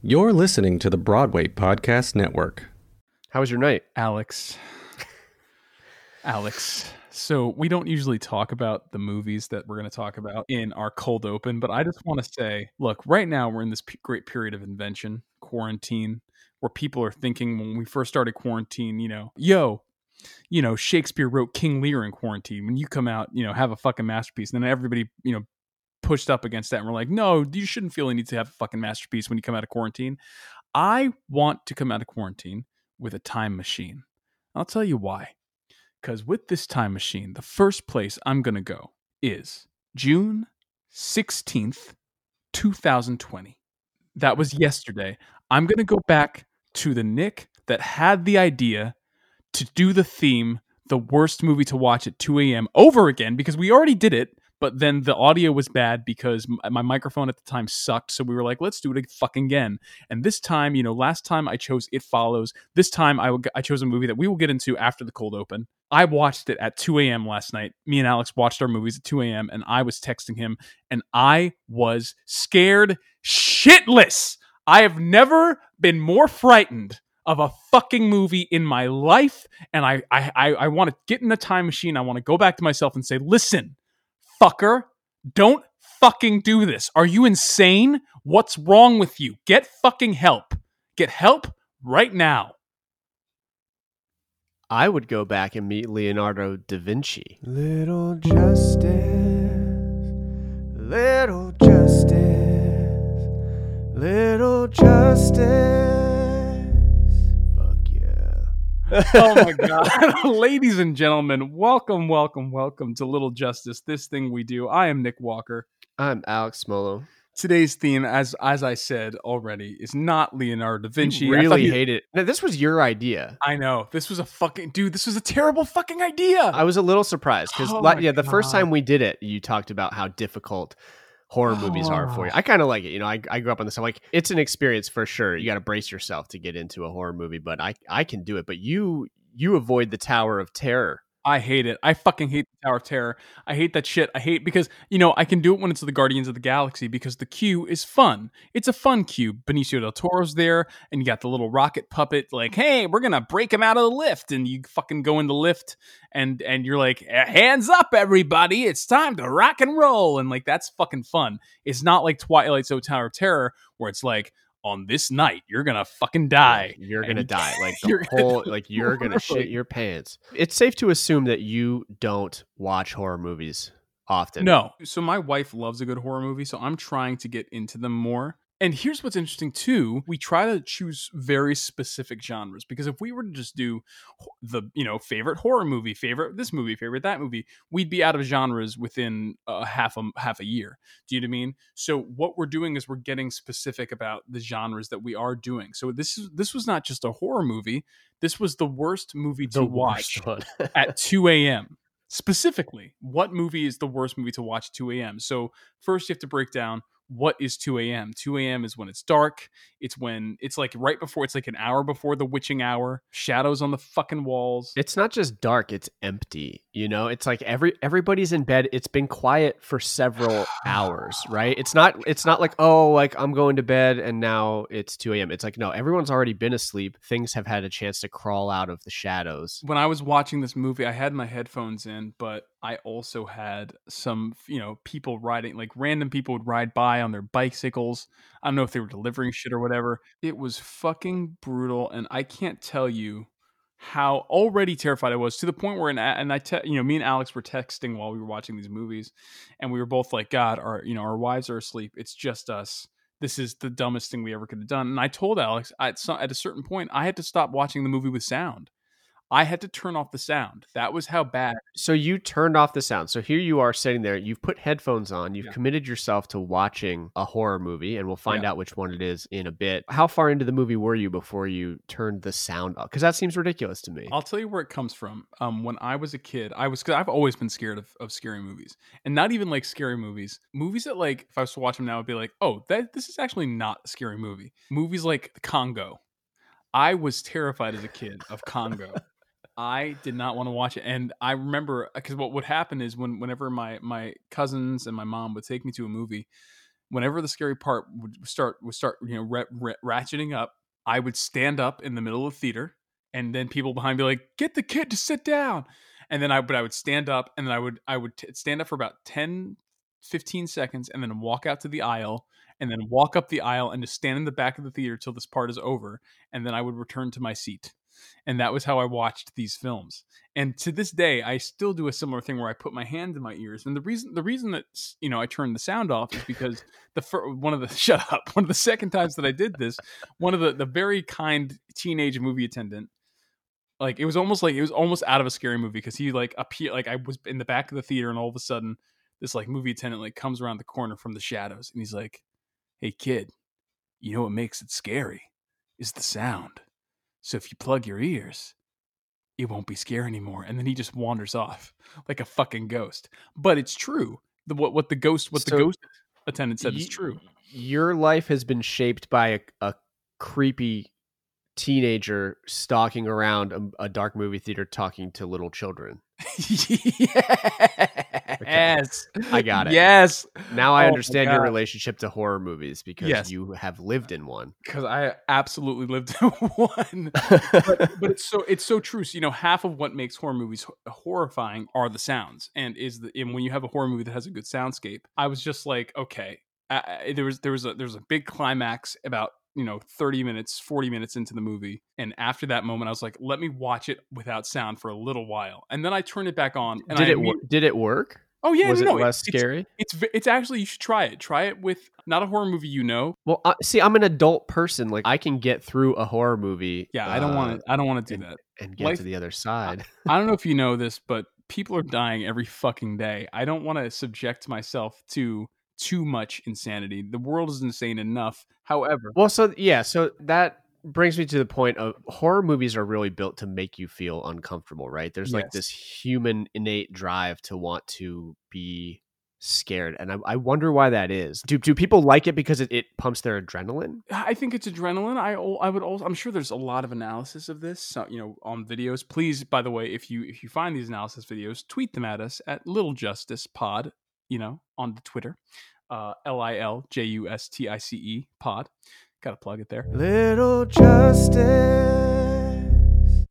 You're listening to the Broadway Podcast Network. How was your night? Alex. Alex. So we don't usually talk about the movies that we're going to talk about in our cold open, but I just want to say, look, right now we're in this p- great period of invention, quarantine, where people are thinking when we first started quarantine, you know, yo, you know, Shakespeare wrote King Lear in quarantine. When you come out, you know, have a fucking masterpiece, and then everybody, you know, pushed up against that and we're like, no, you shouldn't feel you need to have a fucking masterpiece when you come out of quarantine. I want to come out of quarantine with a time machine. I'll tell you why. Because with this time machine, the first place I'm going to go is June 16th, 2020. That was yesterday. I'm going to go back to the Nick that had the idea to do the theme, the worst movie to watch at 2 a.m. over again because we already did it but then the audio was bad because my microphone at the time sucked so we were like let's do it fucking again. And this time you know last time i chose it follows. This time I, I chose a movie that we will get into after the cold open. I watched it at 2 a.m last night. Me and alex watched our movies at 2 a.m and i was texting him and i was scared shitless. I have never been more frightened of a fucking movie in my life and i i i, I want to get in the time machine. I want to go back to myself and say listen fucker. Don't fucking do this. Are you insane? What's wrong with you? Get fucking help. Get help right now. I would go back and meet Leonardo da Vinci. Little justice, oh my god. Ladies and gentlemen welcome welcome welcome to little justice this thing we do. I am nick walker. I'm Alex Smolo. today's theme as as i said already is not leonardo da vinci. You I really you- hate it. No, this was your idea. I know. This was a fucking dude this was a terrible fucking idea. I was a little surprised because, Oh yeah, the first time we did it, you talked about how difficult horror movies are for you. Oh. I kind of like it. You know, I, I grew up on this. I'm like, it's an experience for sure. You got to brace yourself to get into a horror movie, but I I can do it. But you you avoid the Tower of Terror. I hate it. I fucking hate the Tower of Terror. I hate that shit. I hate because you know I can do it when it's the Guardians of the Galaxy because the queue is fun. It's a fun queue. Benicio del Toro's there, and you got the little rocket puppet. Like, hey, we're gonna break him out of the lift, and you fucking go in the lift, and and you're like, eh, hands up, everybody! It's time to rock and roll, and like that's fucking fun. It's not like Twilight Zone Tower of Terror where it's like on this night you're gonna fucking die. You're gonna you- die. Like the you're gonna whole like you're gonna shit your pants. It's safe to assume that you don't watch horror movies often. No. So my wife loves a good horror movie, so I'm trying to get into them more. And here's what's interesting too. We try to choose very specific genres because if we were to just do the, you know, favorite horror movie, favorite this movie, favorite that movie, we'd be out of genres within a half a half a year. Do you know what I mean? So what we're doing is we're getting specific about the genres that we are doing. So this is this was not just a horror movie. This was the worst movie to the watch at 2 a.m. Specifically, what movie is the worst movie to watch at 2 a.m.? So, first you have to break down what is 2 a.m. 2 a.m. is when it's dark. It's when it's like right before, it's like an hour before the witching hour, shadows on the fucking walls. It's not just dark, it's empty. You know, it's like every everybody's in bed. It's been quiet for several hours, right? It's not it's not like, oh, like I'm going to bed and now it's 2 a.m. It's like, no, everyone's already been asleep. Things have had a chance to crawl out of the shadows. when I was watching this movie, I had my headphones in, but I also had some, you know, people riding, like random people would ride by on their bicycles. I don't know if they were delivering shit or whatever. It was fucking brutal, and I can't tell you how already terrified I was to the point where, and, and I, te- you know, me and Alex were texting while we were watching these movies, and we were both like, God, our, you know, our wives are asleep. It's just us. This is the dumbest thing we ever could have done. And I told Alex at, some, at a certain point, I had to stop watching the movie with sound. I had to turn off the sound. That was how bad. So you turned off the sound. So here you are sitting there. You've put headphones on. You've Yeah. committed yourself to watching a horror movie, and we'll find Yeah. out which one it is in a bit. How far into the movie were you before you turned the sound off? Because that seems ridiculous to me. I'll tell you where it comes from. Um, when I was a kid, I was cause I've always been scared of, of scary movies, and not even like scary movies. Movies that like if I was to watch them now, I'd be like, oh, that this is actually not a scary movie. Movies like Congo. I was terrified as a kid of Congo. I did not want to watch it, and I remember because what would happen is when whenever my my cousins and my mom would take me to a movie, whenever the scary part would start would start you know ra- ra- ratcheting up, I would stand up in the middle of the theater, and then people behind me like, "Get the kid to sit down," and then I but I would stand up, and then I would I would t- stand up for about 10, 15 seconds, and then walk out to the aisle, and then walk up the aisle and just stand in the back of the theater till this part is over, and then I would return to my seat. And that was how I watched these films. And to this day, I still do a similar thing where I put my hand in my ears. And the reason the reason that you know I turned the sound off is because the fir- one of the shut up one of the second times that I did this, one of the the very kind teenage movie attendant like it was almost like it was almost out of a scary movie because he like appear like I was in the back of the theater and all of a sudden this like movie attendant like comes around the corner from the shadows and he's like, "Hey kid, you know what makes it scary is the sound. So if you plug your ears, it won't be scary anymore." And then he just wanders off like a fucking ghost. But it's true. The what what the ghost what So the ghost attendant said is true. Your life has been shaped by a, a creepy teenager stalking around a, a dark movie theater talking to little children. yes. I got it. Yes. Now I Oh understand your relationship to horror movies because Yes. you have lived in one. because I absolutely lived in one. but, but it's so it's so true. So, you know, half of what makes horror movies horrifying are the sounds, and is the and when you have a horror movie that has a good soundscape, I was just like, okay, uh, there was there was a there was a big climax about you know 30 minutes 40 minutes into the movie and after that moment i was like let me watch it without sound for a little while and then i turned it back on and did I it imme- did it work? oh yeah Was no, it no, less it's, scary? it's v- it's actually you should try it try it with not a horror movie you know Well, uh, see, I'm an adult person. Like I can get through a horror movie. yeah i don't uh, want to i don't want to do and- that and get life- to the other side. I don't know if you know this, but people are dying every fucking day. I don't want to subject myself to too much insanity. The world is insane enough. However, Well, so yeah, so that brings me to the point of horror movies are really built to make you feel uncomfortable, right? There's like this human innate drive to want to be scared, and I, I wonder why that is. Do do people like it because it, it pumps their adrenaline? I think it's adrenaline. I I would also I'm sure there's a lot of analysis of this, so, you know, on videos. Please, by the way, if you if you find these analysis videos, tweet them at us at Little Justice Pod, you know, on the Twitter. Uh L I L J U S T I C E pod. Got to plug it there. Little justice.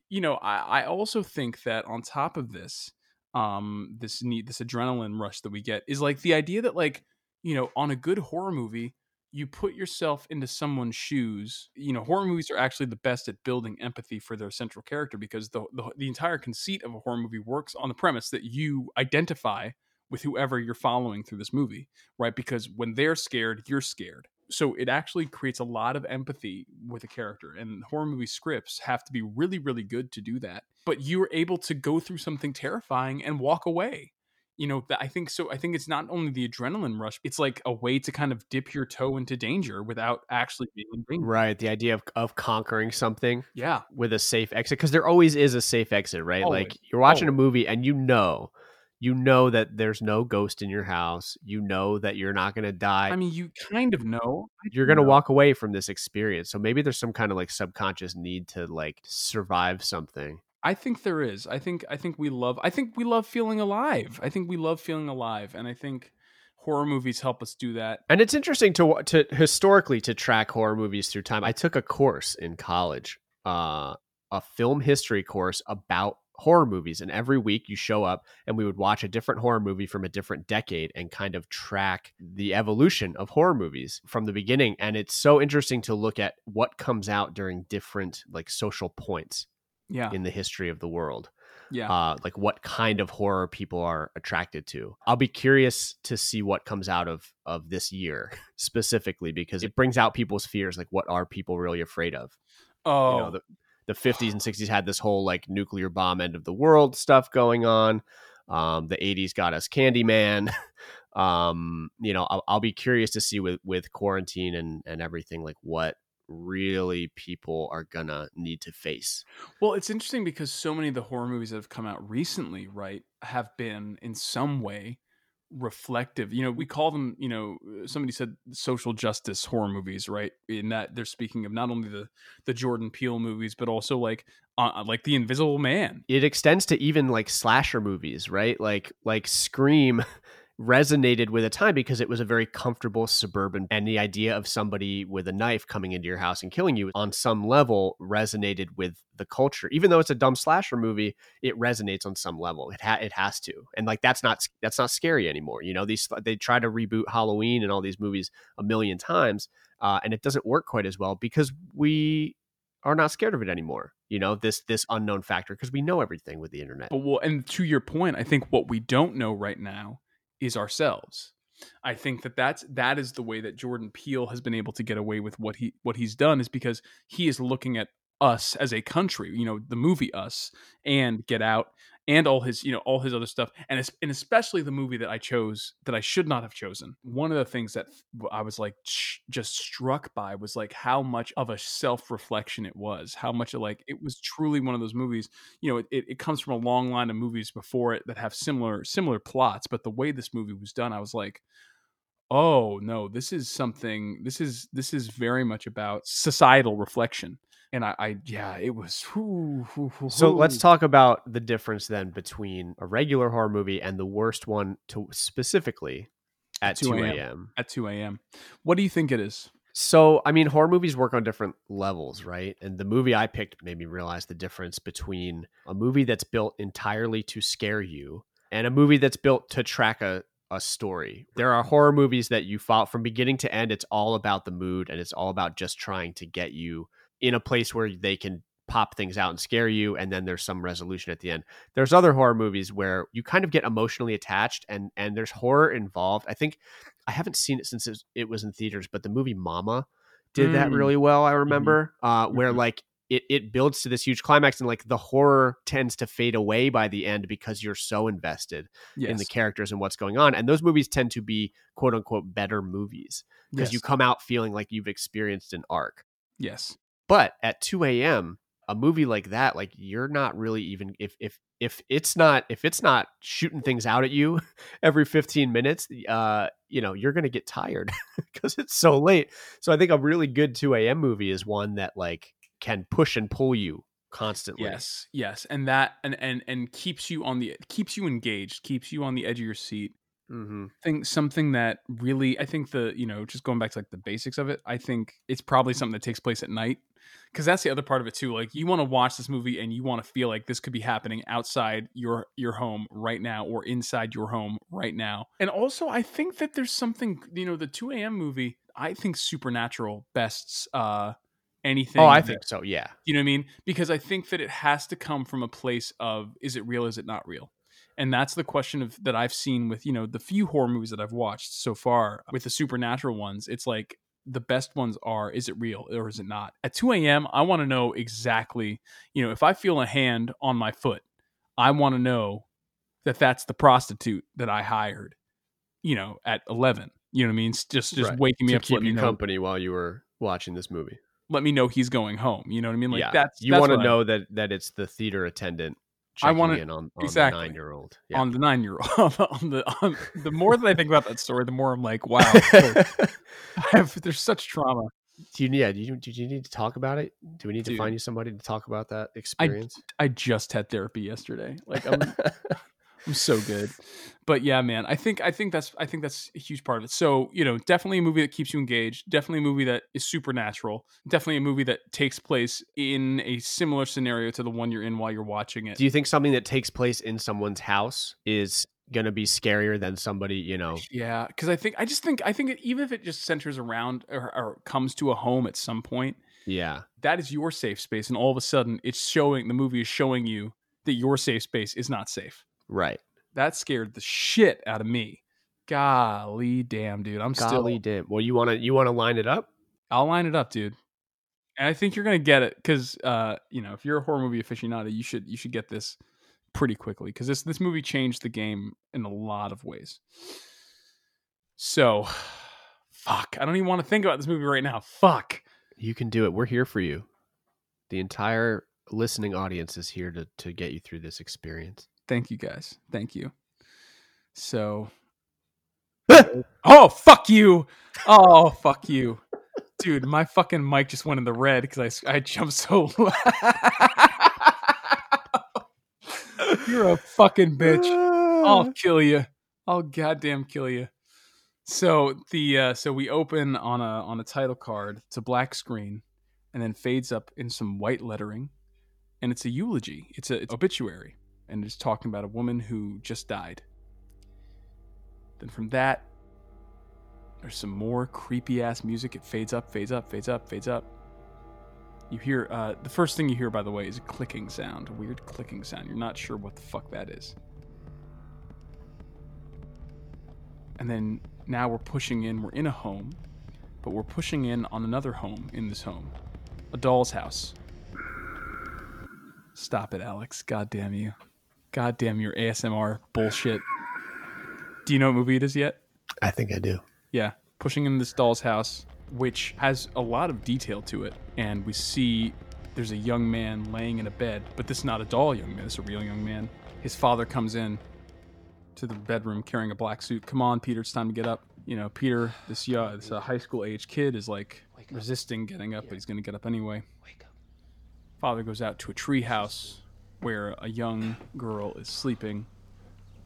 you know, I, I also think that on top of this, um, this need this adrenaline rush that we get is like the idea that like, you know, on a good horror movie, you put yourself into someone's shoes. You know, horror movies are actually the best at building empathy for their central character because the the, the entire conceit of a horror movie works on the premise that you identify with whoever you're following through this movie, right? Because when they're scared, you're scared. So it actually creates a lot of empathy with a character, and horror movie scripts have to be really, really good to do that. But you're able to go through something terrifying and walk away. You know, that I think so. I think it's not only the adrenaline rush; it's like a way to kind of dip your toe into danger without actually being in danger. Right, the idea of of conquering something Yeah, with a safe exit because there always is a safe exit, right? Always, Like you're watching a movie and you know, you know that there's no ghost in your house. You know that you're not going to die. I mean, you kind of know. You're going to walk away from this experience. So maybe there's some kind of like subconscious need to like survive something. I think there is. I think I think we love I think we love feeling alive. I think we love feeling alive and I think horror movies help us do that. And it's interesting to to historically to track horror movies through time. I took a course in college, uh, a film history course about horror movies, and every week you show up and we would watch a different horror movie from a different decade and kind of track the evolution of horror movies from the beginning. And it's so interesting to look at what comes out during different like social points Yeah. in the history of the world Yeah. uh, like what kind of horror people are attracted to. I'll be curious to see what comes out of of this year specifically because it brings out people's fears. Like, what are people really afraid of? oh. You know, the the 50s and 60s had this whole like nuclear bomb end of the world stuff going on. Um, the 80s got us Candyman. um, you know, I'll, I'll be curious to see with with quarantine and and everything like what really people are gonna need to face. Well, it's interesting because so many of the horror movies that have come out recently, right, have been in some way reflective. You know, we call them, you know, somebody said social justice horror movies, right? In that they're speaking of not only the the Jordan Peele movies, but also like uh, like The Invisible Man. it extends to even like slasher movies, right? Like like Scream resonated with a time because it was a very comfortable suburban. And the idea of somebody with a knife coming into your house and killing you on some level resonated with the culture. Even though it's a dumb slasher movie it resonates on some level. It ha- it has to. And like that's not that's not scary anymore. You know these they try to reboot halloween and all these movies a million times uh, and it doesn't work quite as well because we are not scared of it anymore. You know this this unknown factor because we know everything with the internet. But well, and to your point, I think what we don't know right now is ourselves. I think that that's that is the way that Jordan Peele has been able to get away with what he what he's done is because he is looking at us as a country, you know, the movie Us and Get Out and all his, you know, all his other stuff and and especially the movie that I chose that I should not have chosen. One of the things that I was like sh- just struck by was like how much of a self-reflection it was. How much like it was truly one of those movies you know, it, it comes from a long line of movies before it that have similar similar plots, but the way this movie was done, I was like, oh no, this is something. This is this is very much about societal reflection, and I, I yeah, it was. whew, whew, whew, So let's talk about the difference then between a regular horror movie and the worst one to specifically at 2 2 a.m.. at two a.m. What do you think it is? So, I mean, horror movies work on different levels, right? And the movie I picked made me realize the difference between a movie that's built entirely to scare you and a movie that's built to track a, a story. There are horror movies that you follow from beginning to end. It's all about the mood and it's all about just trying to get you in a place where they can pop things out and scare you. And then there's some resolution at the end. There's other horror movies where you kind of get emotionally attached and, and there's horror involved. I think I haven't seen it since it was- in theaters, but the movie Mama did that Mm. really well. I remember uh, where Mhm. like it, it builds to this huge climax and like the horror tends to fade away by the end because you're so invested Yes. in the characters and what's going on. And those movies tend to be quote unquote better movies because yes. you come out feeling like you've experienced an arc. yes. But at 2 a.m., a movie like that, like you're not really even if if if it's not if it's not shooting things out at you every 15 minutes, uh, you know, you're gonna get tired because it's so late. So I think a really good 2 a.m. movie is one that like can push and pull you constantly. Yes, yes, and that and and and keeps you on the keeps you engaged, keeps you on the edge of your seat. Hmm Think something that really, I think the you know just going back to like the basics of it. I think it's probably something that takes place at night because that's the other part of it too. Like you want to watch this movie and you want to feel like this could be happening outside your your home right now or inside your home right now. And also, I think that there's something you know the two a.m. movie. I think Supernatural bests uh anything. Oh, I that- think so. Yeah. you know what I mean? Because I think that it has to come from a place of is it real, is it not real? And that's the question of that I've seen with, you know, the few horror movies that I've watched so far with the supernatural ones. It's like the best ones are is it real or is it not? At 2 a.m., I want to know exactly, you know, if I feel a hand on my foot, I want to know that that's the prostitute that I hired, you know, at 11. You know what I mean? It's Just just Right. waking me to up keep you know, company while you were watching this movie. let me know he's going home. You know what I mean? Like yeah. that's you want to know that that it's the theater attendant I wanna- in on, on exactly. the nine year old. Yeah. on the nine year old. on the on, the more that I think about that story, the more I'm like, wow, I have, there's such trauma. do you yeah, do you do you need to talk about it? Do we need to find you somebody to talk about that experience? I just had therapy yesterday. Like I'm, I'm so good. But yeah, man, I think I think that's I think that's a huge part of it. So you know, definitely a movie that keeps you engaged. Definitely a movie that is supernatural. Definitely a movie that takes place in a similar scenario to the one you're in while you're watching it. do you think something that takes place in someone's house is gonna be scarier than somebody, you know? Yeah, because I think I just think I think it, even if it just centers around or, or comes to a home at some point, Yeah. that is your safe space, and all of a sudden, it's showing the movie is showing you that your safe space is not safe. Right. That scared the shit out of me. Golly damn, dude! I'm Golly still. damn. Well you wanna you wanna line it up? I'll line it up, dude. And I think you're gonna get it because, uh, you know, if you're a horror movie aficionado, you should you should get this pretty quickly because this this movie changed the game in a lot of ways. So, fuck, I don't even want to think about this movie right now. Fuck. You can do it. We're here for you. The entire listening audience is here to to get you through this experience. Thank you guys. Thank you. So, oh fuck you! Oh fuck you, dude! My fucking mic just went in the red because I, I jumped so. low. You're a fucking bitch. I'll kill you. I'll goddamn kill you. So the uh, so we open on a on a title card. It's a black screen, and then fades up in some white lettering, and it's a eulogy. It's a it's obituary, and it's talking about a woman who just died. Then from that, there's some more creepy ass music. It fades up, fades up, fades up, fades up. You hear uh, the first thing you hear, by the way, is a clicking sound, a weird clicking sound. You're not sure what the fuck that is. And then now we're pushing in. We're in a home, but we're pushing in on another home in this home, a doll's house. Stop it, Alex. God damn you. God damn your ASMR bullshit. Do you know what movie it is yet? I think I do. Yeah, pushing in this doll's house, which has a lot of detail to it, and we see there's a young man laying in a bed, but this is not a doll young man. This is a real young man. His father comes in to the bedroom carrying a black suit. Come on, Peter, it's time to get up. You know, Peter, this uh, this uh, high school age kid is like resisting getting up, but he's going to get up anyway. Father goes out to a tree house where a young girl is sleeping.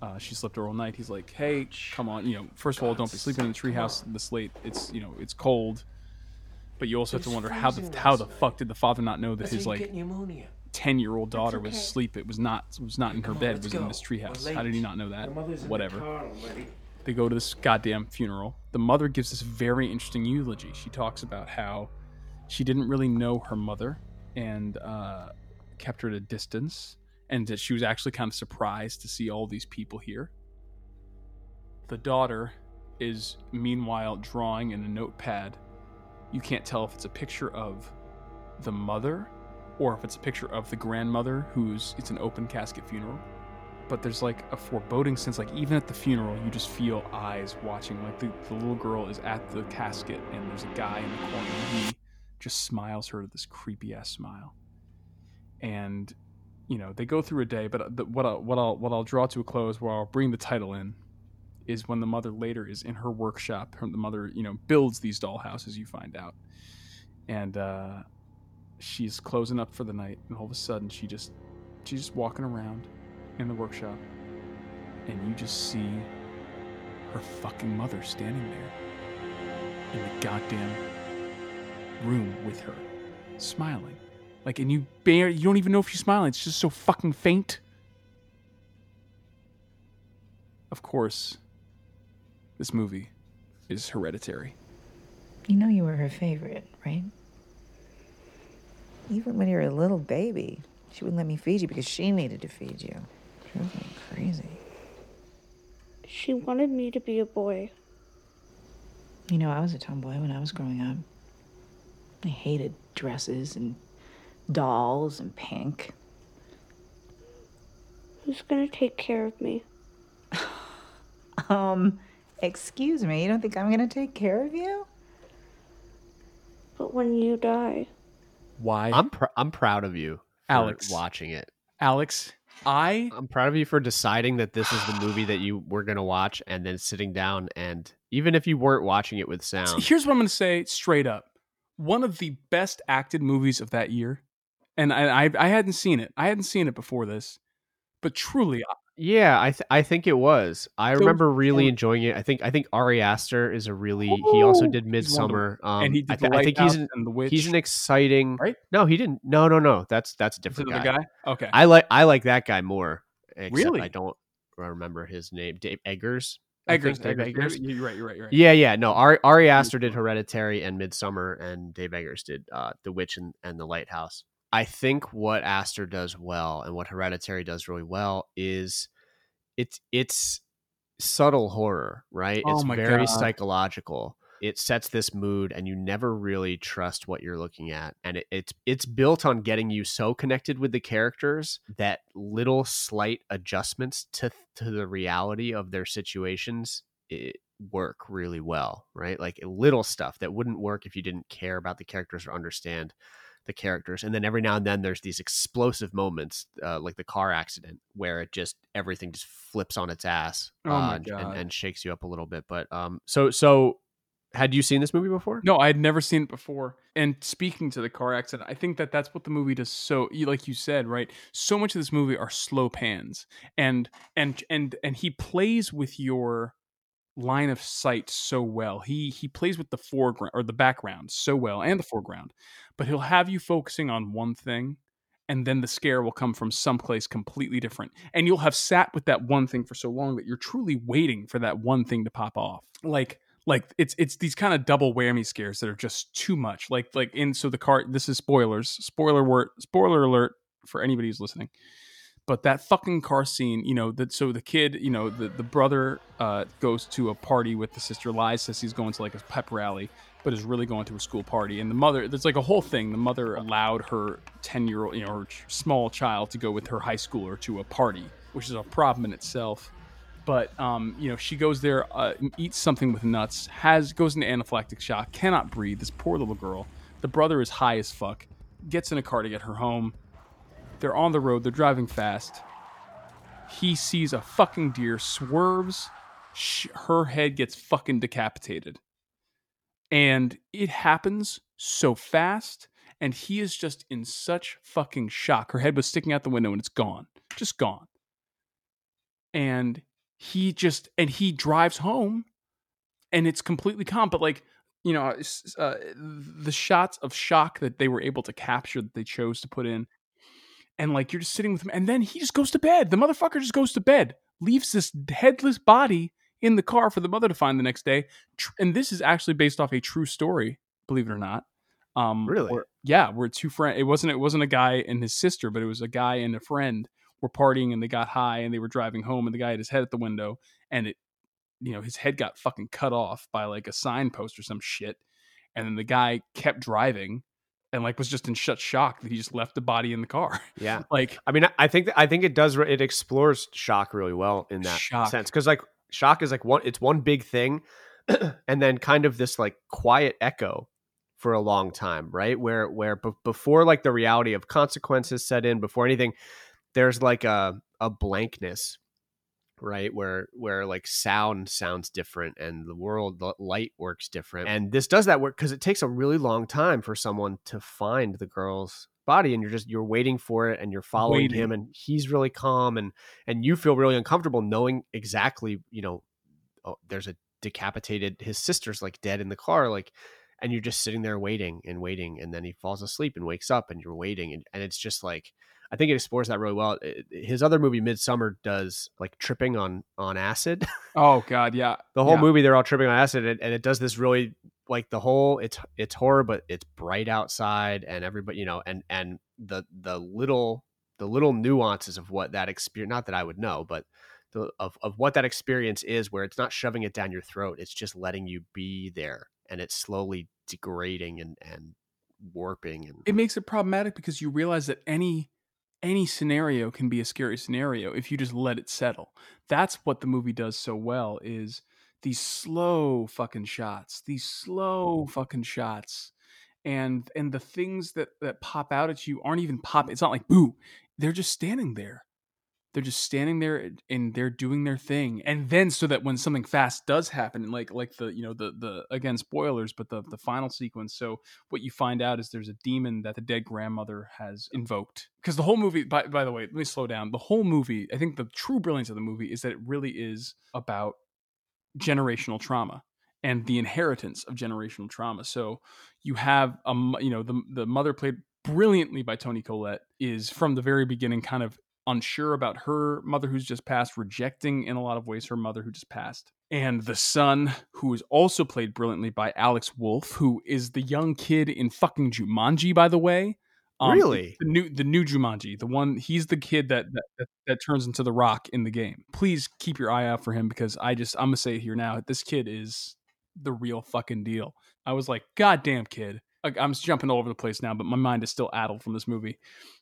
Uh, she slept her all night. He's like, "Hey, come on! You know, first of all, don't be sleeping in the treehouse this late. It's you know, it's cold." But you also have to wonder how the how the fuck did the father not know that his like ten year old daughter was asleep? It was not was not in her bed. It was in this treehouse. How did he not know that? Whatever. They go to this goddamn funeral. The mother gives this very interesting eulogy. She talks about how she didn't really know her mother and uh, kept her at a distance, and that she was actually kind of surprised to see all these people here. The daughter is meanwhile drawing in a notepad. You can't tell if it's a picture of the mother or if it's a picture of the grandmother who's it's an open casket funeral but there's like a foreboding sense like even at the funeral you just feel eyes watching like the, the little girl is at the casket and there's a guy in the corner and he just smiles her this creepy ass smile and you know they go through a day but the, what, I, what I'll what I'll draw to a close where I'll bring the title in is when the mother later is in her workshop the mother you know builds these dollhouses you find out. And uh she's closing up for the night and all of a sudden she just she's just walking around in the workshop and you just see her fucking mother standing there in the goddamn room with her smiling like and you bear you don't even know if she's smiling it's just so fucking faint of course this movie is hereditary You know you were her favorite, right? Even when you were a little baby, she wouldn't let me feed you because she needed to feed you. She was going crazy. She wanted me to be a boy. You know, I was a tomboy when I was growing up. I hated dresses and dolls and pink. Who's gonna take care of me? Um, excuse me, you don't think I'm gonna take care of you? But when you die, why I'm pr- I'm proud of you, for Alex. watching it. alex i I'm proud of you for deciding that this is the movie that you were gonna watch, and then sitting down and even if you weren't watching it with sound, here's what I'm going to say straight up. One of the best acted movies of that year. And I, I I hadn't seen it. I hadn't seen it before this. But truly, yeah, I th- I think it was. I So- remember really so- enjoying it. I think I think Ari Aster is a really. He also did he's one of the- Midsommar. Um, and he did I, th- I think he's an, and the witch. he's an exciting. Right? No, he didn't. No, no, no. That's that's a different guy. guy? Okay. I like I like that guy more. Really? I don't remember his name. Dave Eggers. Eggers, Dave Eggers. Eggers. You're right. You're right. You're right. Yeah, yeah. No, Ari, Ari Aster did Hereditary and Midsommar, and Dave Eggers did uh, The Witch and, and The Lighthouse. I think what Aster does well and what Hereditary does really well is it's it's subtle horror, right? Oh it's very God. psychological. It sets this mood, and you never really trust what you're looking at. And it, it's it's built on getting you so connected with the characters that little slight adjustments to to the reality of their situations it work really well, right? Like little stuff that wouldn't work if you didn't care about the characters or understand the characters. And then every now and then there's these explosive moments, uh, like the car accident, where it just everything just flips on its ass Oh uh, and, and shakes you up a little bit. But um, so so Had you seen this movie before? No, I had never seen it before. And speaking to the car accident, I think that that's what the movie does so like you said, right? So much of this movie are slow pans. And and and and he plays with your line of sight so well. He he plays with the foreground or the background so well and the foreground. But he'll have you focusing on one thing and then the scare will come from someplace completely different. And you'll have sat with that one thing for so long that you're truly waiting for that one thing to pop off. Like like it's it's these kind of double whammy scares that are just too much. Like like in so the car this is spoilers. Spoiler word spoiler alert for anybody who's listening. But that fucking car scene, you know, that so the kid, you know, the, the brother uh, goes to a party with the sister, lies, says he's going to like a pep rally, but is really going to a school party. And the mother, there's like a whole thing. The mother allowed her 10 year old, you know, her small child to go with her high schooler to a party, which is a problem in itself. But um, you know, she goes there, uh, eats something with nuts, has goes into anaphylactic shock, cannot breathe. This poor little girl. The brother is high as fuck. Gets in a car to get her home. They're on the road. They're driving fast. He sees a fucking deer, swerves. Sh- her head gets fucking decapitated. And it happens so fast. And he is just in such fucking shock. Her head was sticking out the window and it's gone. Just gone. And he just, and he drives home and it's completely calm. But like, you know, uh, the shots of shock that they were able to capture that they chose to put in and like you're just sitting with him and then he just goes to bed. The motherfucker just goes to bed leaves this headless body in the car for the mother to find the next day. And this is actually based off a true story believe it or not. Um Really? where- yeah where two friend it wasn't it wasn't a guy and his sister but it was a guy and a friend were partying and they got high and they were driving home and the guy had his head at the window and it you know his head got fucking cut off by like a signpost or some shit. And then the guy kept driving and like was just in such shock that he just left the body in the car Yeah. like I mean, I- think I think it does. It explores shock really well in that Shock. sense because like shock is like one. It's one big thing, and then kind of this like quiet echo for a long time, right? Where where b- before like the reality of consequences set in, before anything, there's like a a blankness, right? Where where like sound sounds different and the world the light works different, and this does that work because it takes a really long time for someone to find the girl's body and you're just you're waiting for it and you're following Waiting. him and he's really calm and and you feel really uncomfortable knowing exactly you know oh, there's a decapitated his sister's like dead in the car like and you're just sitting there waiting and waiting and then he falls asleep and wakes up and you're waiting and, and it's just like i think it explores that really well. It- his other movie midsommar does like tripping on on acid. Oh god yeah. The whole Yeah. movie they're all tripping on acid and, and it does this really like the whole it's it's horror but it's bright outside and everybody you know and and the the little the little nuances of what that experience not that i would know but the, of, of what that experience is where it's not shoving it down your throat it's just letting you be there and it's slowly degrading and and warping and it makes it problematic because you realize that any any scenario can be a scary scenario if you just let it settle. That's what the movie does so well is these slow fucking shots these slow fucking shots and and the things that that pop out at you aren't even pop it's not like boo they're just standing there they're just standing there and they're doing their thing. And then so that when something fast does happen like like the you know the the again spoilers but the the final sequence so what you find out is there's a demon that the dead grandmother has invoked. Because the whole movie by, by the way let me slow down. The whole movie i think the true brilliance of the movie is that it really is about generational trauma and the inheritance of generational trauma. So you have a you know the the mother played brilliantly by Toni Collette is from the very beginning kind of unsure about her mother who's just passed rejecting in a lot of ways her mother who just passed and the son who is also played brilliantly by Alex Wolff who is the young kid in fucking Jumanji by the way Um, Really? the new the new Jumanji the one he's the kid that that, that turns into the rock in the game please keep your eye out for him because I just I'm gonna say it here now this kid is the real fucking deal I was like, God damn, kid. I'm jumping all over the place now, but my mind is still addled from this movie.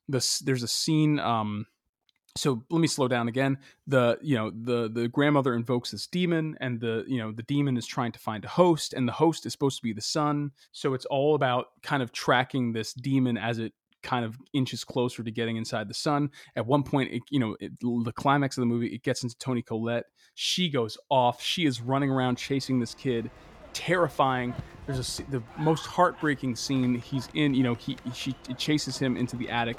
This there's a scene. Um, so let me slow down again. The you know the the grandmother invokes this demon, and the you know the demon is trying to find a host, and the host is supposed to be the son. So it's all about kind of tracking this demon as it kind of inches closer to getting inside the son. At one point, it, you know, it, the climax of the movie, it gets into Toni Collette. She goes off. She is running around chasing this kid terrifying. There's a the most heartbreaking scene. He's in, you know, he she chases him into the attic,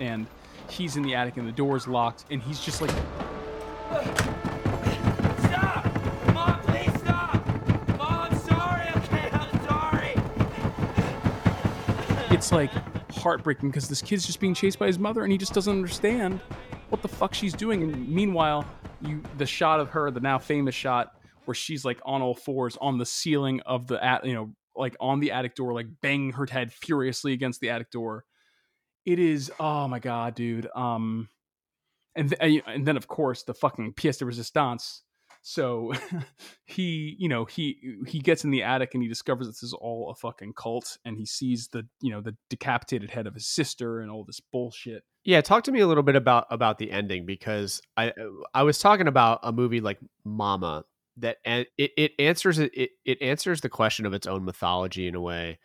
and he's in the attic, and the door's locked, and he's just like Stop! Mom, please stop! Mom, I'm sorry. Okay, I'm sorry. it's like heartbreaking because this kid's just being chased by his mother and he just doesn't understand what the fuck she's doing and meanwhile you the shot of her the now famous shot where she's like on all fours on the ceiling of the at you know like on the attic door like banging her head furiously against the attic door it is oh my god dude um and th- and then of course the fucking pièce de resistance so he you know he he gets in the attic and he discovers this is all a fucking cult and he sees the you know the decapitated head of his sister and all this bullshit. Yeah, talk to me a little bit about about the ending because I I was talking about a movie like Mama that and it, it answers it it answers the question of its own mythology in a way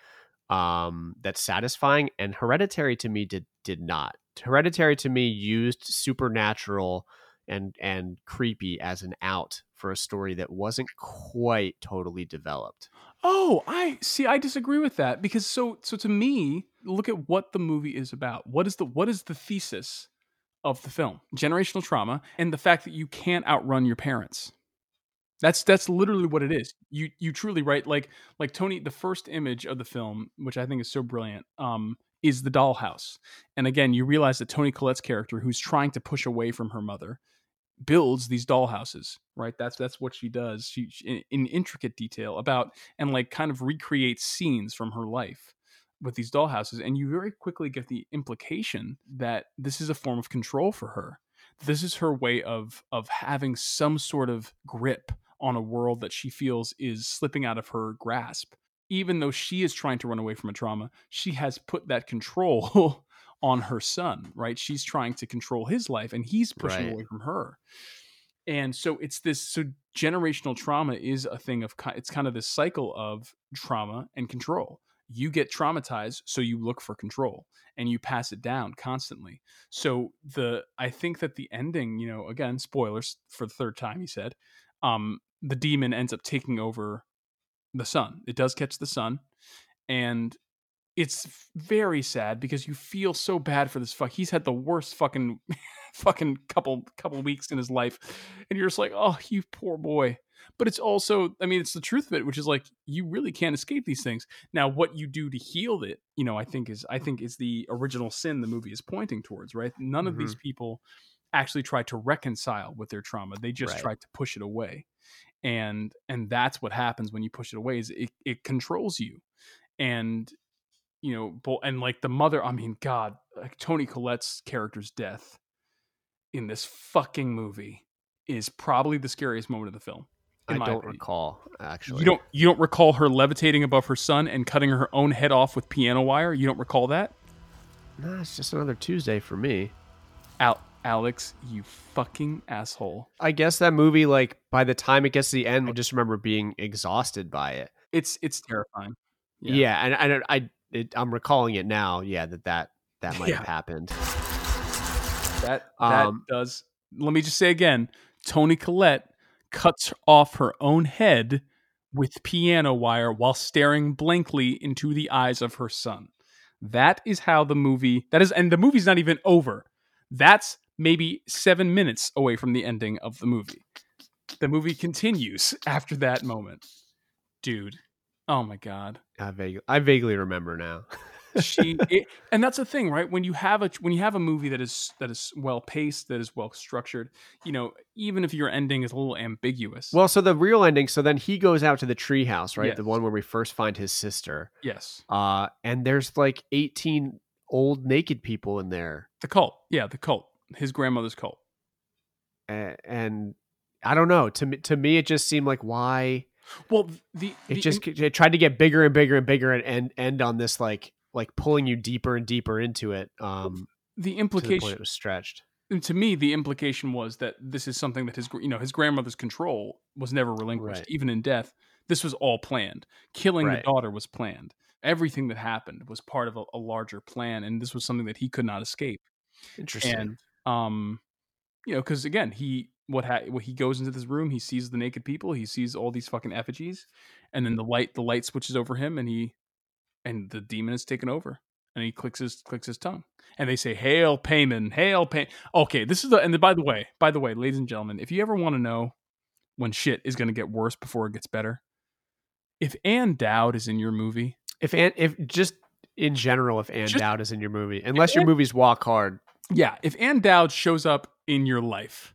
um that's satisfying and Hereditary to me did did not. Hereditary to me used supernatural and and creepy as an out for a story that wasn't quite totally developed. oh i see i disagree with that because so so to me look at what the movie is about what is the what is the thesis of the film generational trauma and the fact that you can't outrun your parents That's that's literally what it is. You you truly right like like Toni the first image of the film, which I think is so brilliant, um, is the dollhouse. And again, you realize that Toni Collette's character, who's trying to push away from her mother, builds these dollhouses. Right, that's that's what she does. She, in, in intricate detail about and like kind of recreates scenes from her life with these dollhouses, and you very quickly get the implication that this is a form of control for her. This is her way of of having some sort of grip on a world that she feels is slipping out of her grasp. Even though she is trying to run away from a trauma, she has put that control on her son, right? She's trying to control his life and he's pushing Right. away from her. And so it's this so generational trauma is a thing of it's kind of this cycle of trauma and control. You get traumatized, so you look for control and you pass it down constantly. So the I think that the ending, you know, again, spoilers for the third time, he said, um, the demon ends up taking over the son. It does catch the son, and it's very sad because you feel so bad for this fuck. He's had the worst fucking fucking couple couple weeks in his life, and you're just like, oh, you poor boy. But it's also, I mean, it's the truth of it, which is like you really can't escape these things. Now, what you do to heal it, you know, I think is I think is the original sin the movie is pointing towards. Right? None of these people actually try to reconcile with their trauma. They just Right. try to push it away. And and that's what happens when you push it away is it, it controls you. And you know, and like the mother, I mean, God, like Toni Collette's character's death in this fucking movie is probably the scariest moment of the film. I don't opinion. recall actually. You don't you don't recall her levitating above her son and cutting her own head off with piano wire? You don't recall that? Nah, it's just another Tuesday for me. Al- Alex, you fucking asshole. I guess that movie, like by the time it gets to the end, I just remember being exhausted by it. It's it's terrifying. Yeah, and and I it, I'm recalling it now. Yeah, that that that might Yeah. have happened. That that Um, does. Let me just say again, Toni Collette cuts off her own head with piano wire while staring blankly into the eyes of her son. That is how the movie. That is, and the movie's not even over. That's maybe seven minutes away from the ending of the movie. The movie continues after that moment, dude. Oh my god I vaguely, I vaguely remember now. she it, and that's the thing right when you have a when you have a movie that is that is well paced that is well structured you know even if your ending is a little ambiguous well, so the real ending. So then he goes out to the treehouse, right? The one where we first find his sister. yes Uh, and there's like 18 old naked people in there, the cult yeah the cult his grandmother's cult and, and I don't know. To me, to me, it just seemed like why well the, it just it tried to get bigger and bigger and bigger and, and end on this like like pulling you deeper and deeper into it. Um, the to the implication it was stretched. to me the implication was that this is something that his you know his grandmother's control was never relinquished Right. even in death this was all planned killing Right. the daughter was planned everything that happened was part of a, a larger plan and this was something that he could not escape Interesting. and um you know because again he what ha- what he goes into this room, he sees the naked people, he sees all these fucking effigies, and then the light the light switches over him, and he and the demon is taken over, and he clicks his clicks his tongue, and they say, "Hail Paimon, hail Pay." Okay, this is the and then, by the way, by the way, ladies and gentlemen, if you ever want to know when shit is going to get worse before it gets better, if Ann Dowd is in your movie, If Ann, if just in general, if Ann Just- Dowd is in your movie, unless your movies walk hard, Yeah, if Ann Dowd shows up in your life,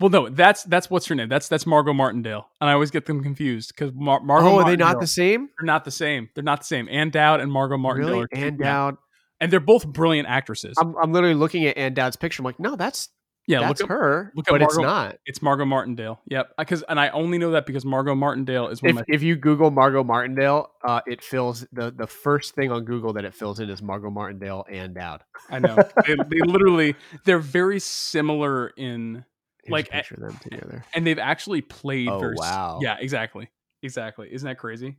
well, no, that's that's what's her name. That's that's Margot Martindale, and I always get them confused because Mar- Margot. oh, are they not the same? They're not the same. They're not the same. Ann Dowd and Margot Martindale Really, are two- Dowd? and they're both brilliant actresses. I'm, I'm literally looking at Ann Dowd's picture. I'm like, no, that's yeah, that's look up, her, look but it's not. It's Margot Martindale. Yep, because and I only know that because Margot Martindale is one If, of my. if you Google Margot Martindale, uh, it fills the the first thing on Google that it fills in is Margot Martindale and Dowd. I know they, they literally they're very similar in Here's Like, picture them together. and they've actually played. Oh, very, wow. Yeah, exactly, exactly. Isn't that crazy?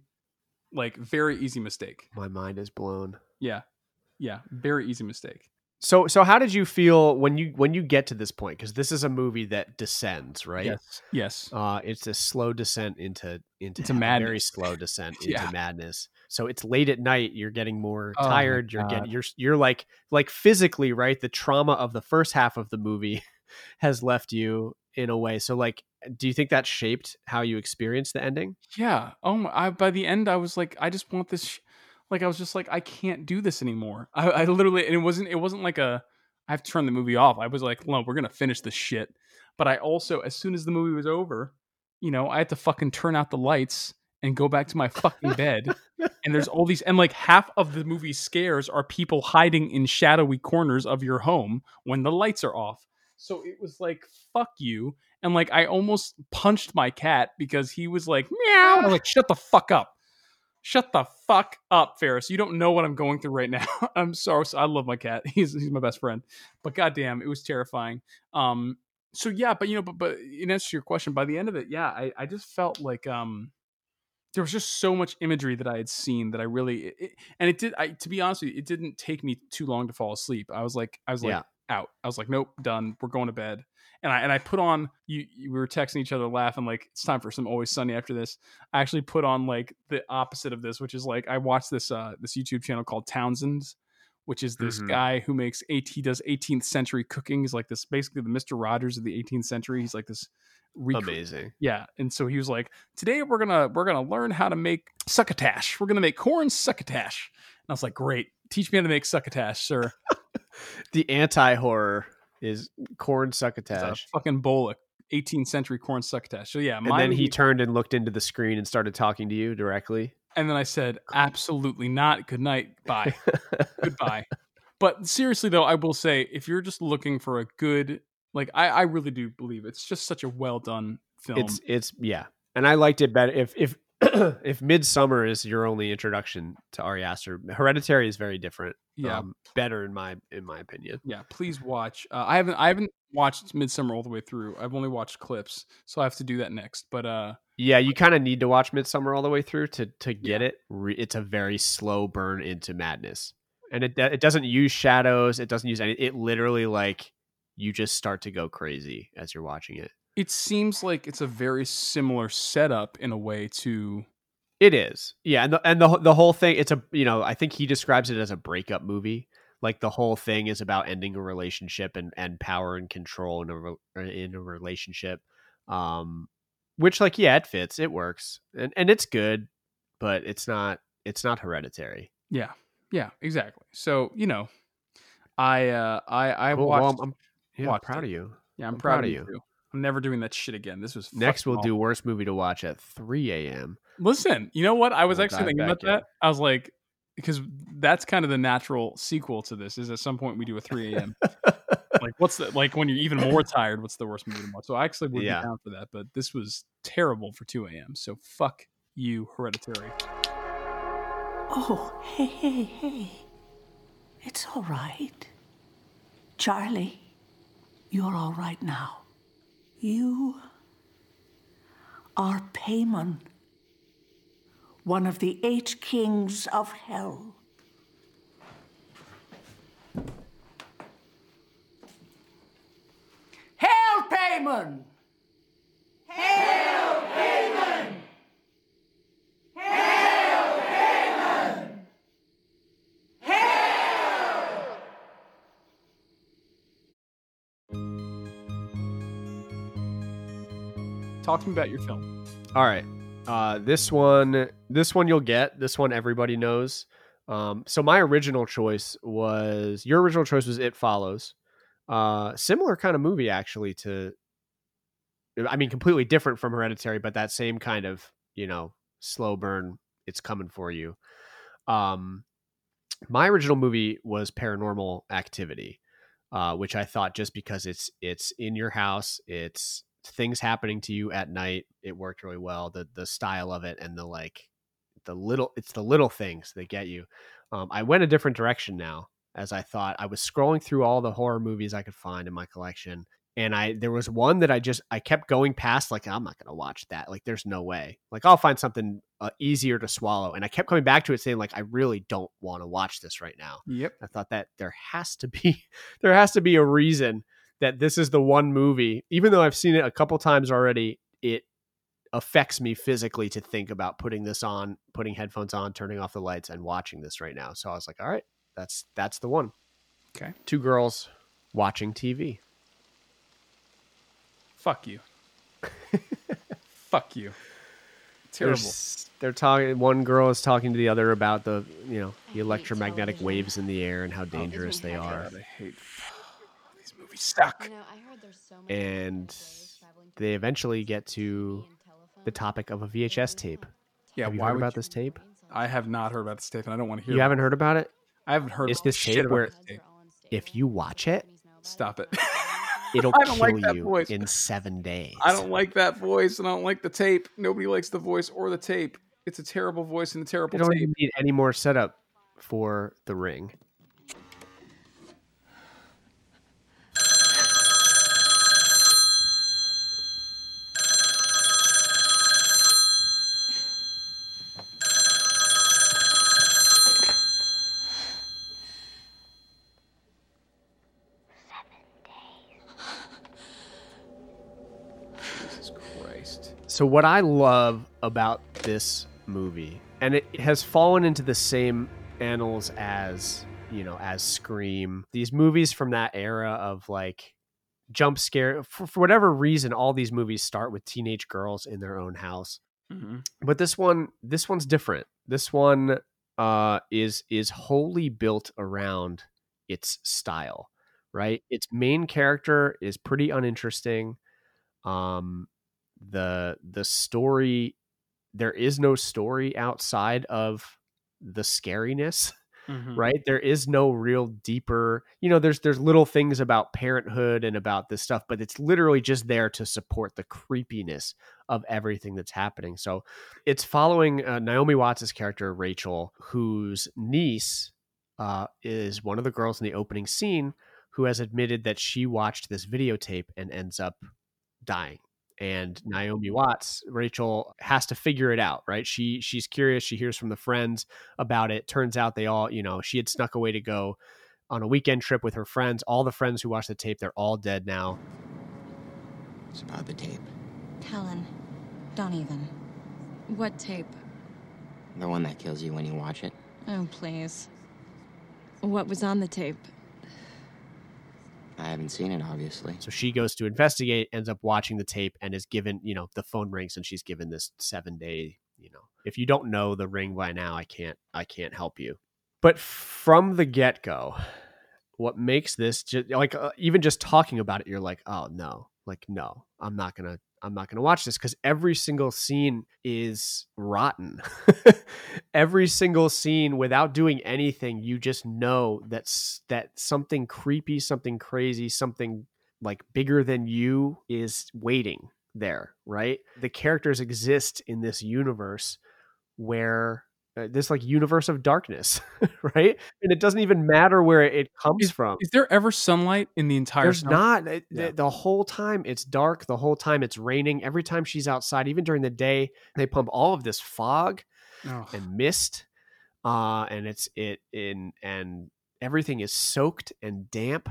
Like very easy mistake. My mind is blown. Yeah, yeah, very easy mistake. So so how did you feel when you when you get to this point? Because this is a movie that descends, right? Yes, yes. Uh, it's a slow descent into into Into a very slow descent into Yeah. madness. So it's late at night. You're getting more Oh tired. You're getting you're you're like like physically right. The trauma of the first half of the movie has left you in a way. So like, do you think that shaped how you experienced the ending? Yeah. Oh my! I, by the end, I was like, I just want this. Sh-. Like I was just like, I can't do this anymore. I, I literally, and it wasn't. It wasn't like a. I have to turn the movie off. I was like, no, we're gonna finish this shit. But I also, as soon as the movie was over, you know, I had to fucking turn out the lights and go back to my fucking bed. and there's all these, and like half of the movie scares are people hiding in shadowy corners of your home when the lights are off. So it was like, fuck you. And like, I almost punched my cat because he was like, meow. I'm like, shut the fuck up. Shut the fuck up, Ferris. You don't know what I'm going through right now. I'm sorry. I love my cat. He's he's my best friend. But goddamn, it was terrifying. Um. So yeah, but you know, but but in answer to your question, by the end of it, yeah, I I just felt like um there was just so much imagery that I had seen that I really it- and it did. I to be honest with you, it didn't take me too long to fall asleep. I was like, I was like Yeah. Out. I was like, nope, done. We're going to bed. And I and I put on you, you. We were texting each other, laughing like it's time for some Always Sunny. After this, I actually put on like the opposite of this, which is like I watched this uh this YouTube channel called Townsends, which is this Mhm. guy who makes eight. He does 18th century cooking. He's like this, basically the Mister Rogers of the 18th century. He's like this. Amazing. yeah, and so he was like, "Today we're gonna we're gonna learn how to make succotash. We're gonna make corn succotash." And I was like, "Great, teach me how to make succotash, sir." The anti horror is corn succotash. fucking bowl of 18th century corn succotash. So yeah, And then he turned and looked into the screen and started talking to you directly. and then I said, "Absolutely not. Good night. Bye. Goodbye." But seriously though, I will say, if you're just looking for a good, like, I I really do believe it's just such a well done film. It's it's yeah, and I liked it better. If if if Midsommar is your only introduction to Ari Aster, Hereditary is very different. Yeah. um, better in my in my opinion. yeah please watch uh, i haven't i haven't watched midsommar all the way through i've only watched clips so i have to do that next but uh Yeah, you kind of need to watch Midsommar all the way through to to get it. It's a very slow burn into madness, and it it doesn't use shadows. It doesn't use any. It literally like you just start to go crazy as you're watching it. It seems like it's a very similar setup in a way to It is, yeah, and the and the the whole thing. It's a you know I think he describes it as a breakup movie. Like the whole thing is about ending a relationship and and power and control in a re- in a relationship. Um, which like yeah, it fits, it works, and and it's good, but it's not it's not hereditary. yeah yeah exactly so you know i uh i i Cool, well, watched I'm, yeah, I'm watched proud it. of you. yeah i'm, I'm proud, proud of you. too. I'm never doing that shit again this was Next, we'll do worst movie to watch at 3 a.m. listen you know what i was We'll actually thinking about back in. that i was like because that's kind of the natural sequel to this is at some point we do a 3 a.m like what's the like when you're even more tired what's the worst movie to watch so i actually would Yeah. be down for that but this was terrible for 2 a.m so fuck you hereditary Oh, hey, hey, hey. It's all right. Charlie, you're all right now. You are Paimon, one of the eight kings of hell. Hail, Paimon! Talk to me about your film. All right. Uh, this one, this one you'll get. This one everybody knows. Um, so my original choice was your original choice was It Follows. Uh, similar kind of movie actually to, I mean, completely different from Hereditary, but that same kind of you know slow burn. It's coming for you. Um, my original movie was Paranormal Activity, uh, which I thought just because it's it's in your house, it's things happening to you at night. It worked really well. The the style of it and the like, the little it's the little things that get you. Um, I went a different direction now, as I thought. I was scrolling through all the horror movies I could find in my collection, and I there was one that I just I kept going past. Like I'm not gonna watch that. Like there's no way. Like I'll find something uh, easier to swallow. And I kept coming back to it, saying like I really don't want to watch this right now. Yep. I thought that there has to be there has to be a reason that this is the one movie, even though I've seen it a couple times already, it affects me physically to think about putting this on, putting headphones on, turning off the lights, and watching this right now. So I was like, all right, that's that's the one. Okay. Two girls watching TV. Fuck you. Fuck you. Terrible. s- they're talking. One girl is talking to the other about the you know the electromagnetic waves in the air and how dangerous they are. God, I hate these movies. Suck. and they eventually get to the topic of a VHS tape. Yeah, Have you why heard about you- this tape? I have not heard about this tape, and I don't want to hear. You about haven't heard about it? it. I haven't heard. It's this tape about where this tape. if you watch it, Stop it. it'll I don't kill like that you voice. in seven days. I don't like that voice, and I don't like the tape. Nobody likes the voice or the tape. It's a terrible voice and a terrible You don't tape. even need any more setup for the ring. So what I love about this movie, and it has fallen into the same annals as you know as Scream, these movies from that era of like jump scare. For, for whatever reason, all these movies start with teenage girls in their own house. hmm but this one this one's different this one uh is is wholly built around its style right its main character is pretty uninteresting um the the story there is no story outside of the scariness Mhm. right? There is no real deeper you know there's there's little things about parenthood and about this stuff but it's literally just there to support the creepiness of everything that's happening. So it's following uh, naomi watts's character rachel whose niece uh, is one of the girls in the opening scene who has admitted that she watched this videotape and ends up dying and Naomi Watts, Rachel has to figure it out, right? She she's curious. She hears from the friends about it. Turns out they all, you know, she had snuck away to go on a weekend trip with her friends. All the friends who watched the tape, they're all dead now. It's about the tape. Helen, don't even. What tape? The one that kills you when you watch it. Oh, please. What was on the tape? I haven't seen it, obviously. So she goes to investigate, ends up watching the tape, and is given, you know, the phone rings and she's given this seven day, you know, if you don't know the ring by now, I can't, I can't help you. But from the get go, what makes this just like uh, even just talking about it, you're like, oh no, like no, I'm not gonna, I'm not gonna watch this because every single scene is rotten. every single scene, without doing anything, you just know that's that something creepy, something crazy, something like bigger than you is waiting there, right? The characters exist in this universe where this like universe of darkness, right? And it doesn't even matter where it comes from. Is there ever sunlight in the entire? There's not it- Yeah. the, the whole time it's dark, the whole time it's raining. Every time she's outside, even during the day, they pump all of this fog Ugh. and mist, uh, and it's it in and everything is soaked and damp,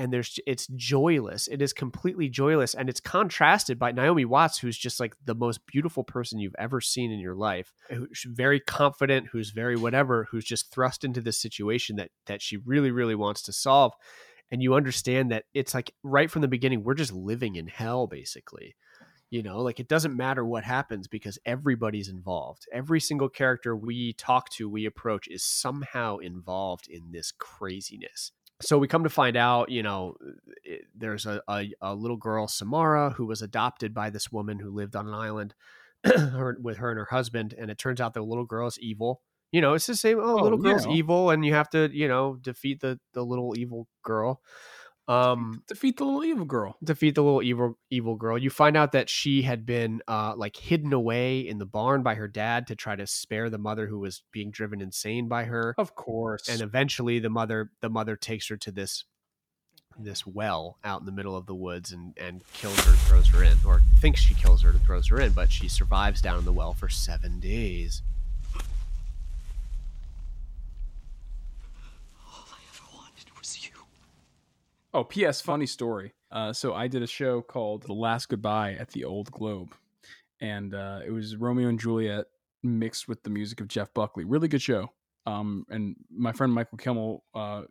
and there's it's joyless. It is completely joyless, and it's contrasted by Naomi Watts, who's just like the most beautiful person you've ever seen in your life, who's very confident, who's very whatever, who's just thrust into this situation that that she really really wants to solve, and you understand that it's like right from the beginning we're just living in hell basically You know, like it doesn't matter what happens because everybody's involved. Every single character we talk to, we approach is somehow involved in this craziness. So we come to find out, you know, it- there's a, a, a little girl, Samara, who was adopted by this woman who lived on an island her, with her and her husband. And it turns out the little girl is evil. You know, it's the same. Oh, Oh, little girl's know. evil, and you have to, you know, defeat the the little evil girl. Um, Defeat the little evil girl. defeat the little evil evil girl. You find out that she had been uh like hidden away in the barn by her dad to try to spare the mother who was being driven insane by her. Of course. And eventually the mother the mother takes her to this this well out in the middle of the woods and and kills her and throws her in or thinks she kills her and throws her in, but she survives down in the well for 7 days. Oh, P.S. Funny story. Uh, so I did a show called The Last Goodbye at the Old Globe, and uh, it was Romeo and Juliet mixed with the music of Jeff Buckley. Really good show. Um, and my friend Michael Kimmel uh,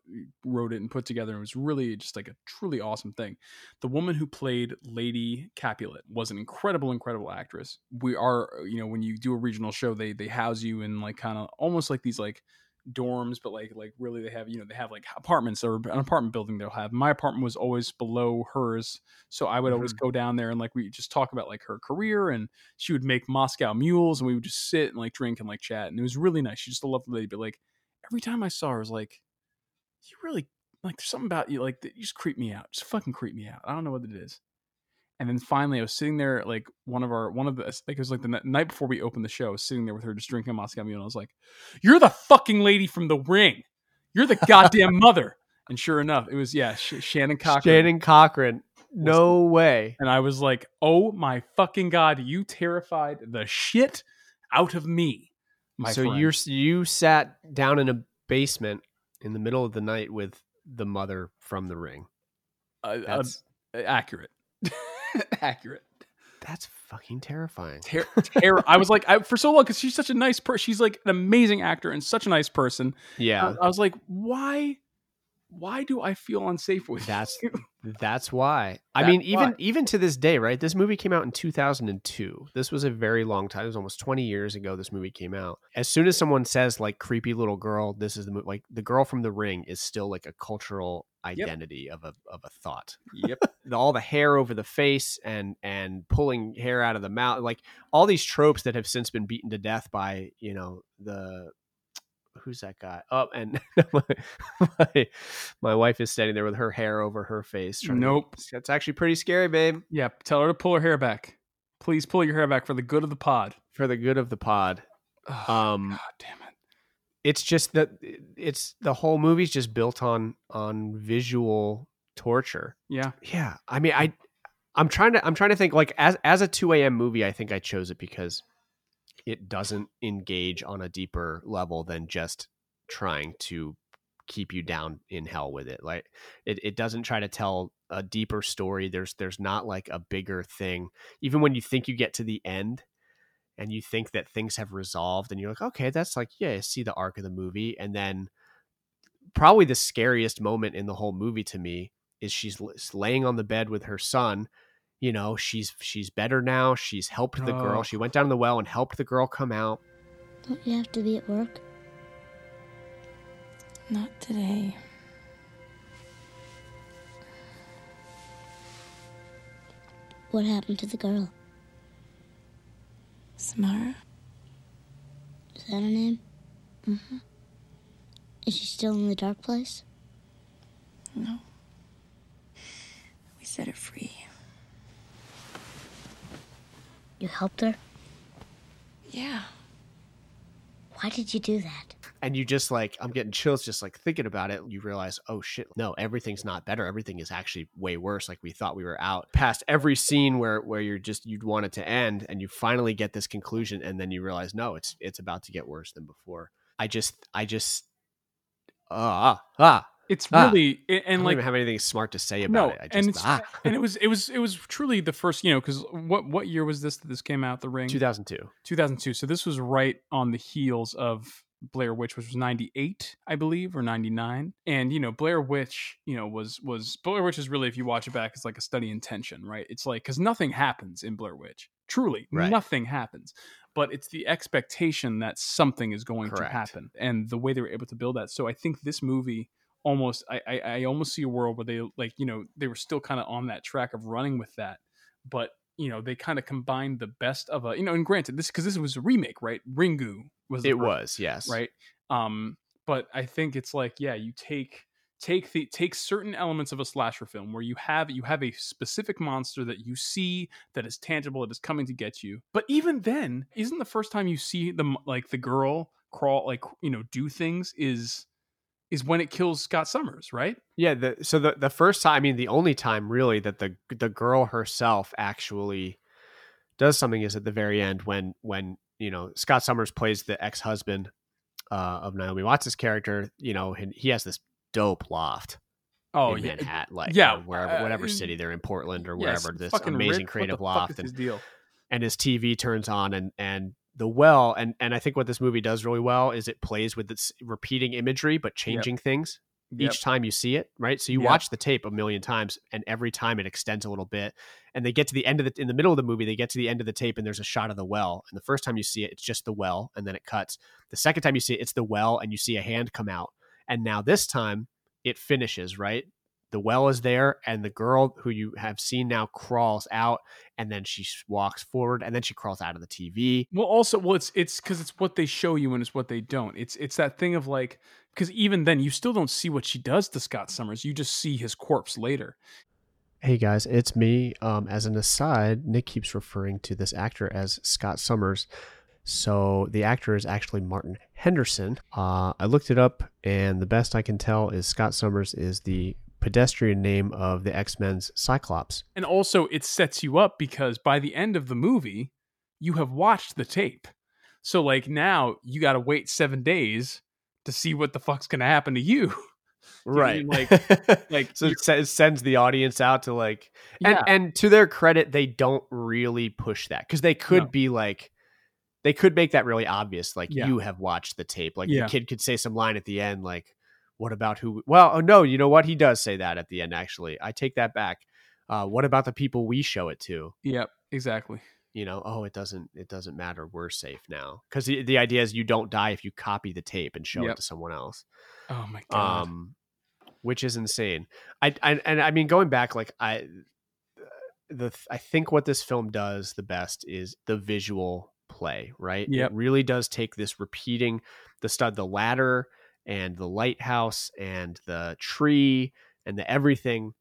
wrote it and put together. It was really just like a truly awesome thing. The woman who played Lady Capulet was an incredible, incredible actress. We are, you know, when you do a regional show, they they house you in like kind of almost like these like dorms, but like like really they have you know they have like apartments or an apartment building they'll have. My apartment was always below hers, so I would always mm-hmm. go down there and like we just talk about like her career, and she would make Moscow mules, and we would just sit and like drink and like chat, and it was really nice. She's just a lovely lady, but like every time I saw her, I was like, you really like there's something about you like that you just creep me out, just fucking creep me out. I don't know what it is. And then finally, I was sitting there, like one of our, one of the, like it was like the n- night before we opened the show, I was sitting there with her just drinking a Moscow Mule. And I was like, "You're the fucking lady from The Ring. You're the goddamn mother." And sure enough, it was yeah, Sh- Shannon Cochran. Shannon Cochran. No way. And I was like, "Oh my fucking god, you terrified the shit out of me." My so friend. you're you sat down in a basement in the middle of the night with the mother from the ring. uh, uh, That's accurate, accurate. that's fucking terrifying. Ter- terror. I was like, I, for so long, because she's such a nice person. She's like an amazing actor and such a nice person. Yeah. I, I was like, why? Why do I feel unsafe with That's you? that's why. I That's mean, even why. even to this day, right? This movie came out in 2002. This was a very long time. It was almost 20 years ago this movie came out. As soon as someone says like creepy little girl, this is the mo- like the girl from the ring is still like a cultural identity of a of a thought. Yep. All the hair over the face and and pulling hair out of the mouth like all these tropes that have since been beaten to death by you know the who's that guy oh and my, my, my wife is standing there with her hair over her face trying to- Nope. that's actually pretty scary babe Yep. Tell her to pull her hair back. Please pull your hair back for the good of the pod. for the good of the pod Oh, um God damn it. it's just that it's the whole movie's just built on on visual torture Yeah. yeah i mean i i'm trying to i'm trying to think like as as a 2 a.m movie i think i chose it because it doesn't engage on a deeper level than just trying to keep you down in hell with it like it, it doesn't try to tell a deeper story. There's there's not like a bigger thing. Even when you think you get to the end and you think that things have resolved and you're like okay that's like yeah I see the arc of the movie and then probably the scariest moment in the whole movie to me is she's laying on the bed with her son you know she's she's better now she's helped the girl Oh. she went down the well and helped the girl come out Don't you have to be at work? Not today. What happened to the girl? Samara? Is that her name? Mm-hmm. Is she still in the dark place? No. We set her free. You helped her? Yeah. Why did you do that? and you just like i'm getting chills just like thinking about it you realize oh shit no everything's not better everything is actually way worse like we thought we were out past every scene where where you're just you'd want it to end and you finally get this conclusion and then you realize no it's it's about to get worse than before i just i just ah ah It's Ah. really and, I don't like even have anything smart to say about no, it. I just and ah. and it was it was it was truly the first you know because what what year was this that this came out the ring 2002. 2002 so this was right on the heels of Blair Witch, which was 98, I believe, or 99. And, you know, Blair Witch, you know, was, was, Blair Witch is really, if you watch it back, it's like a study in tension, right? It's like, because nothing happens in Blair Witch. Truly, Right. nothing happens. But it's the expectation that something is going Correct. to happen and the way they were able to build that. So I think this movie almost, I, I, I almost see a world where they, like, you know, they were still kind of on that track of running with that. But you know they kind of combined the best of a you know and granted this because this was a remake right ringu was It first- was, yes. right um but i think it's like yeah you take take the take certain elements of a slasher film where you have you have a specific monster that you see that is tangible that is coming to get you but even then isn't the first time you see the like the girl crawl like you know do things is is when it kills scott summers right Yeah, the, so the the first time, I mean, the only time really that the the girl herself actually does something is at the very end when when you know Scott Summers plays the ex husband uh, of Naomi Watts' character. You know, and he has this dope loft. oh in yeah Manhattan, like yeah, wherever uh, whatever city they're in, Portland or yes, wherever. This fucking amazing Rick, creative the fuck is loft, his and deal and his TV turns on, and and the well, and and I think what this movie does really well is it plays with its repeating imagery but changing things Yep. each time you see it, right? So you Yep. watch the tape a million times, and every time it extends a little bit. And they get to the end of the in the middle of the movie, they get to the end of the tape, and there's a shot of the well. And the first time you see it, it's just the well, and then it cuts. The second time you see it, it's the well, and you see a hand come out. And now this time, it finishes right. The well is there, and the girl who you have seen now crawls out, and then she walks forward, and then she crawls out of the TV. Well, also, well, it's it's because it's what they show you and it's what they don't. It's it's that thing of like because even then you still don't see what she does to Scott Summers. You just see his corpse later. Hey guys, it's me. Um, as an aside, Nick keeps referring to this actor as Scott Summers. So the actor is actually Martin Henderson. Uh, I looked it up, and the best I can tell is Scott Summers is the pedestrian name of the X Men's Cyclops. And also, it sets you up because by the end of the movie, you have watched the tape. So like now you got to wait seven days to see what the fuck's gonna happen to you. You know I mean? Like like so it, se- it sends the audience out to like and Yeah. and to their credit they don't really push that because they could No. be like they could make that really obvious like Yeah. you have watched the tape like Yeah. the kid could say some line at the end like what about who well oh no you know what? He does say that at the end actually. I take that back. Uh, what about the people we show it to? Yep, exactly. you know oh it doesn't it doesn't matter. We're safe now. Because the, the idea is you don't die if you copy the tape and show Yep. it to someone else. Oh my god. um which is insane. I, I and i mean going back like i the i think what this film does the best is the visual play right? Yep. it really does take this repeating the stud the ladder and the lighthouse and the tree and the everything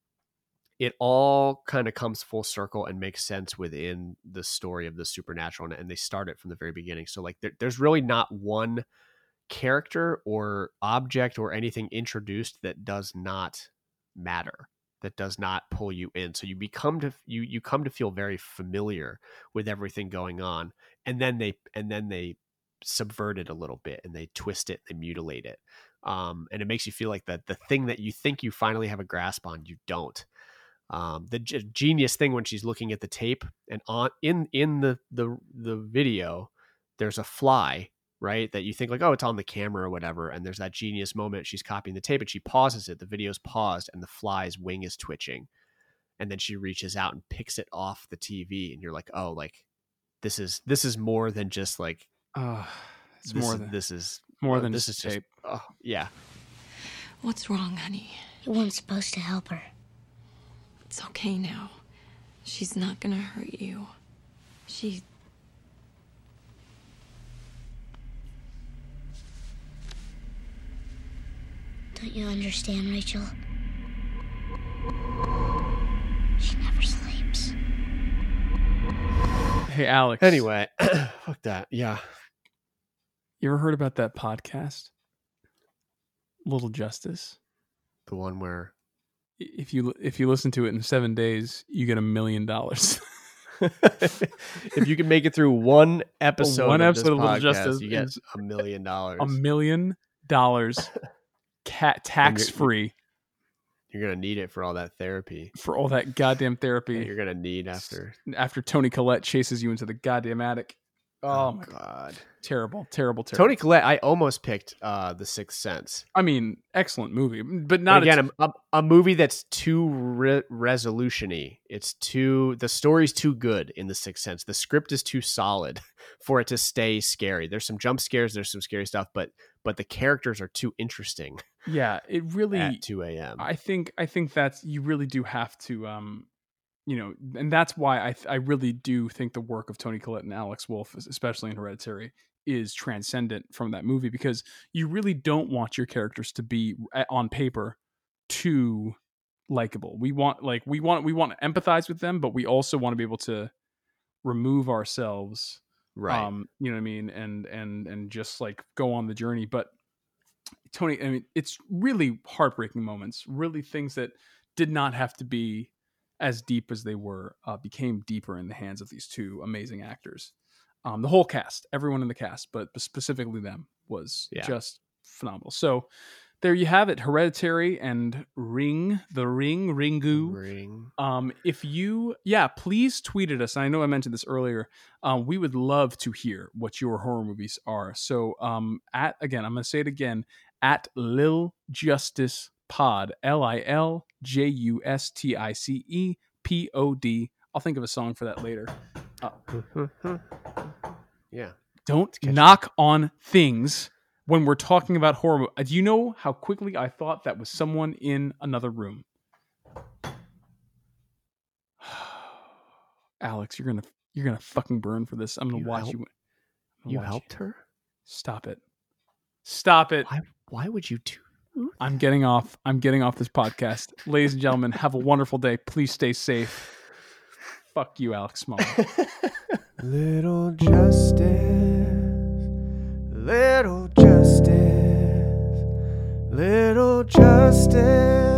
it all kind of comes full circle and makes sense within the story of the supernatural and, and they start it from the very beginning. So like there, there's really not one character or object or anything introduced that does not matter that does not pull you in. So you become to you you come to feel very familiar with everything going on and then they and then they subvert it a little bit and they twist it they mutilate it um, and it makes you feel like that the thing that you think you finally have a grasp on you don't. Um, the g- genius thing when she's looking at the tape and on in in the the the video there's a fly right that you think like oh it's on the camera or whatever and there's that genius moment she's copying the tape and she pauses it the video's paused and the fly's wing is twitching and then she reaches out and picks it off the tv and you're like oh like this is this is more than just like Uh, it's this more is, than this is more uh, than this is tape. just oh yeah What's wrong, honey? You weren't supposed to help her. It's okay now. She's not gonna hurt you. She. Don't you understand, Rachel? She never sleeps. Hey Alex. anyway fuck that yeah you ever heard about that podcast? Little Justice. the one where If you if you listen to it in seven days, you get a million dollars. if you can make it through one episode, One episode of Little Justice you get a million dollars. a million dollars, cat tax free You're gonna need it for all that therapy for all that goddamn that therapy. you're gonna need after. After Toni Collette chases you into the goddamn attic. Oh, my god. terrible, terrible, terrible. Toni Collette, I almost picked uh The Sixth Sense. I mean, excellent movie, but But not a again, a, a, a movie that's too re- resolution-y. It's too the story's too good in The Sixth Sense. The script is too solid for it to stay scary. There's some jump scares, there's some scary stuff, but but the characters are too interesting yeah, it really. at 2 a.m. I think I think that's you really do have to um you know and that's why I th- I really do think the work of Toni Collette and Alex Wolff es- especially in Hereditary is transcendent from that movie because you really don't want your characters to be uh, on paper too likable. We want like we want we want to empathize with them but we also want to be able to remove ourselves Right. um you know what i mean and and and just like go on the journey but toni i mean it's really heartbreaking moments really things that did not have to be as deep as they were uh, became deeper in the hands of these two amazing actors um the whole cast everyone in the cast but specifically them was Yeah. just phenomenal so there you have it hereditary and ring the ring ringu Ring. um, if you, yeah, please tweet at us. I know I mentioned this earlier. Um, we would love to hear what your horror movies are. So, um, at again, I'm going to say it again at Lil Justice Pod, L I L J U S T I C E P O D. I'll think of a song for that later. Uh, yeah. don't knock on things when we're talking about horror. Do you know how quickly I thought that was someone in another room? Alex, you're gonna you're gonna fucking burn for this. I'm gonna You watch help- you. Gonna You watch helped her? Stop it. Stop it. Why why would you do I'm getting off. I'm getting off this podcast. Ladies and gentlemen, have a wonderful day. Please stay safe. Fuck you, Alex Small. Little justice, little justice, little justice.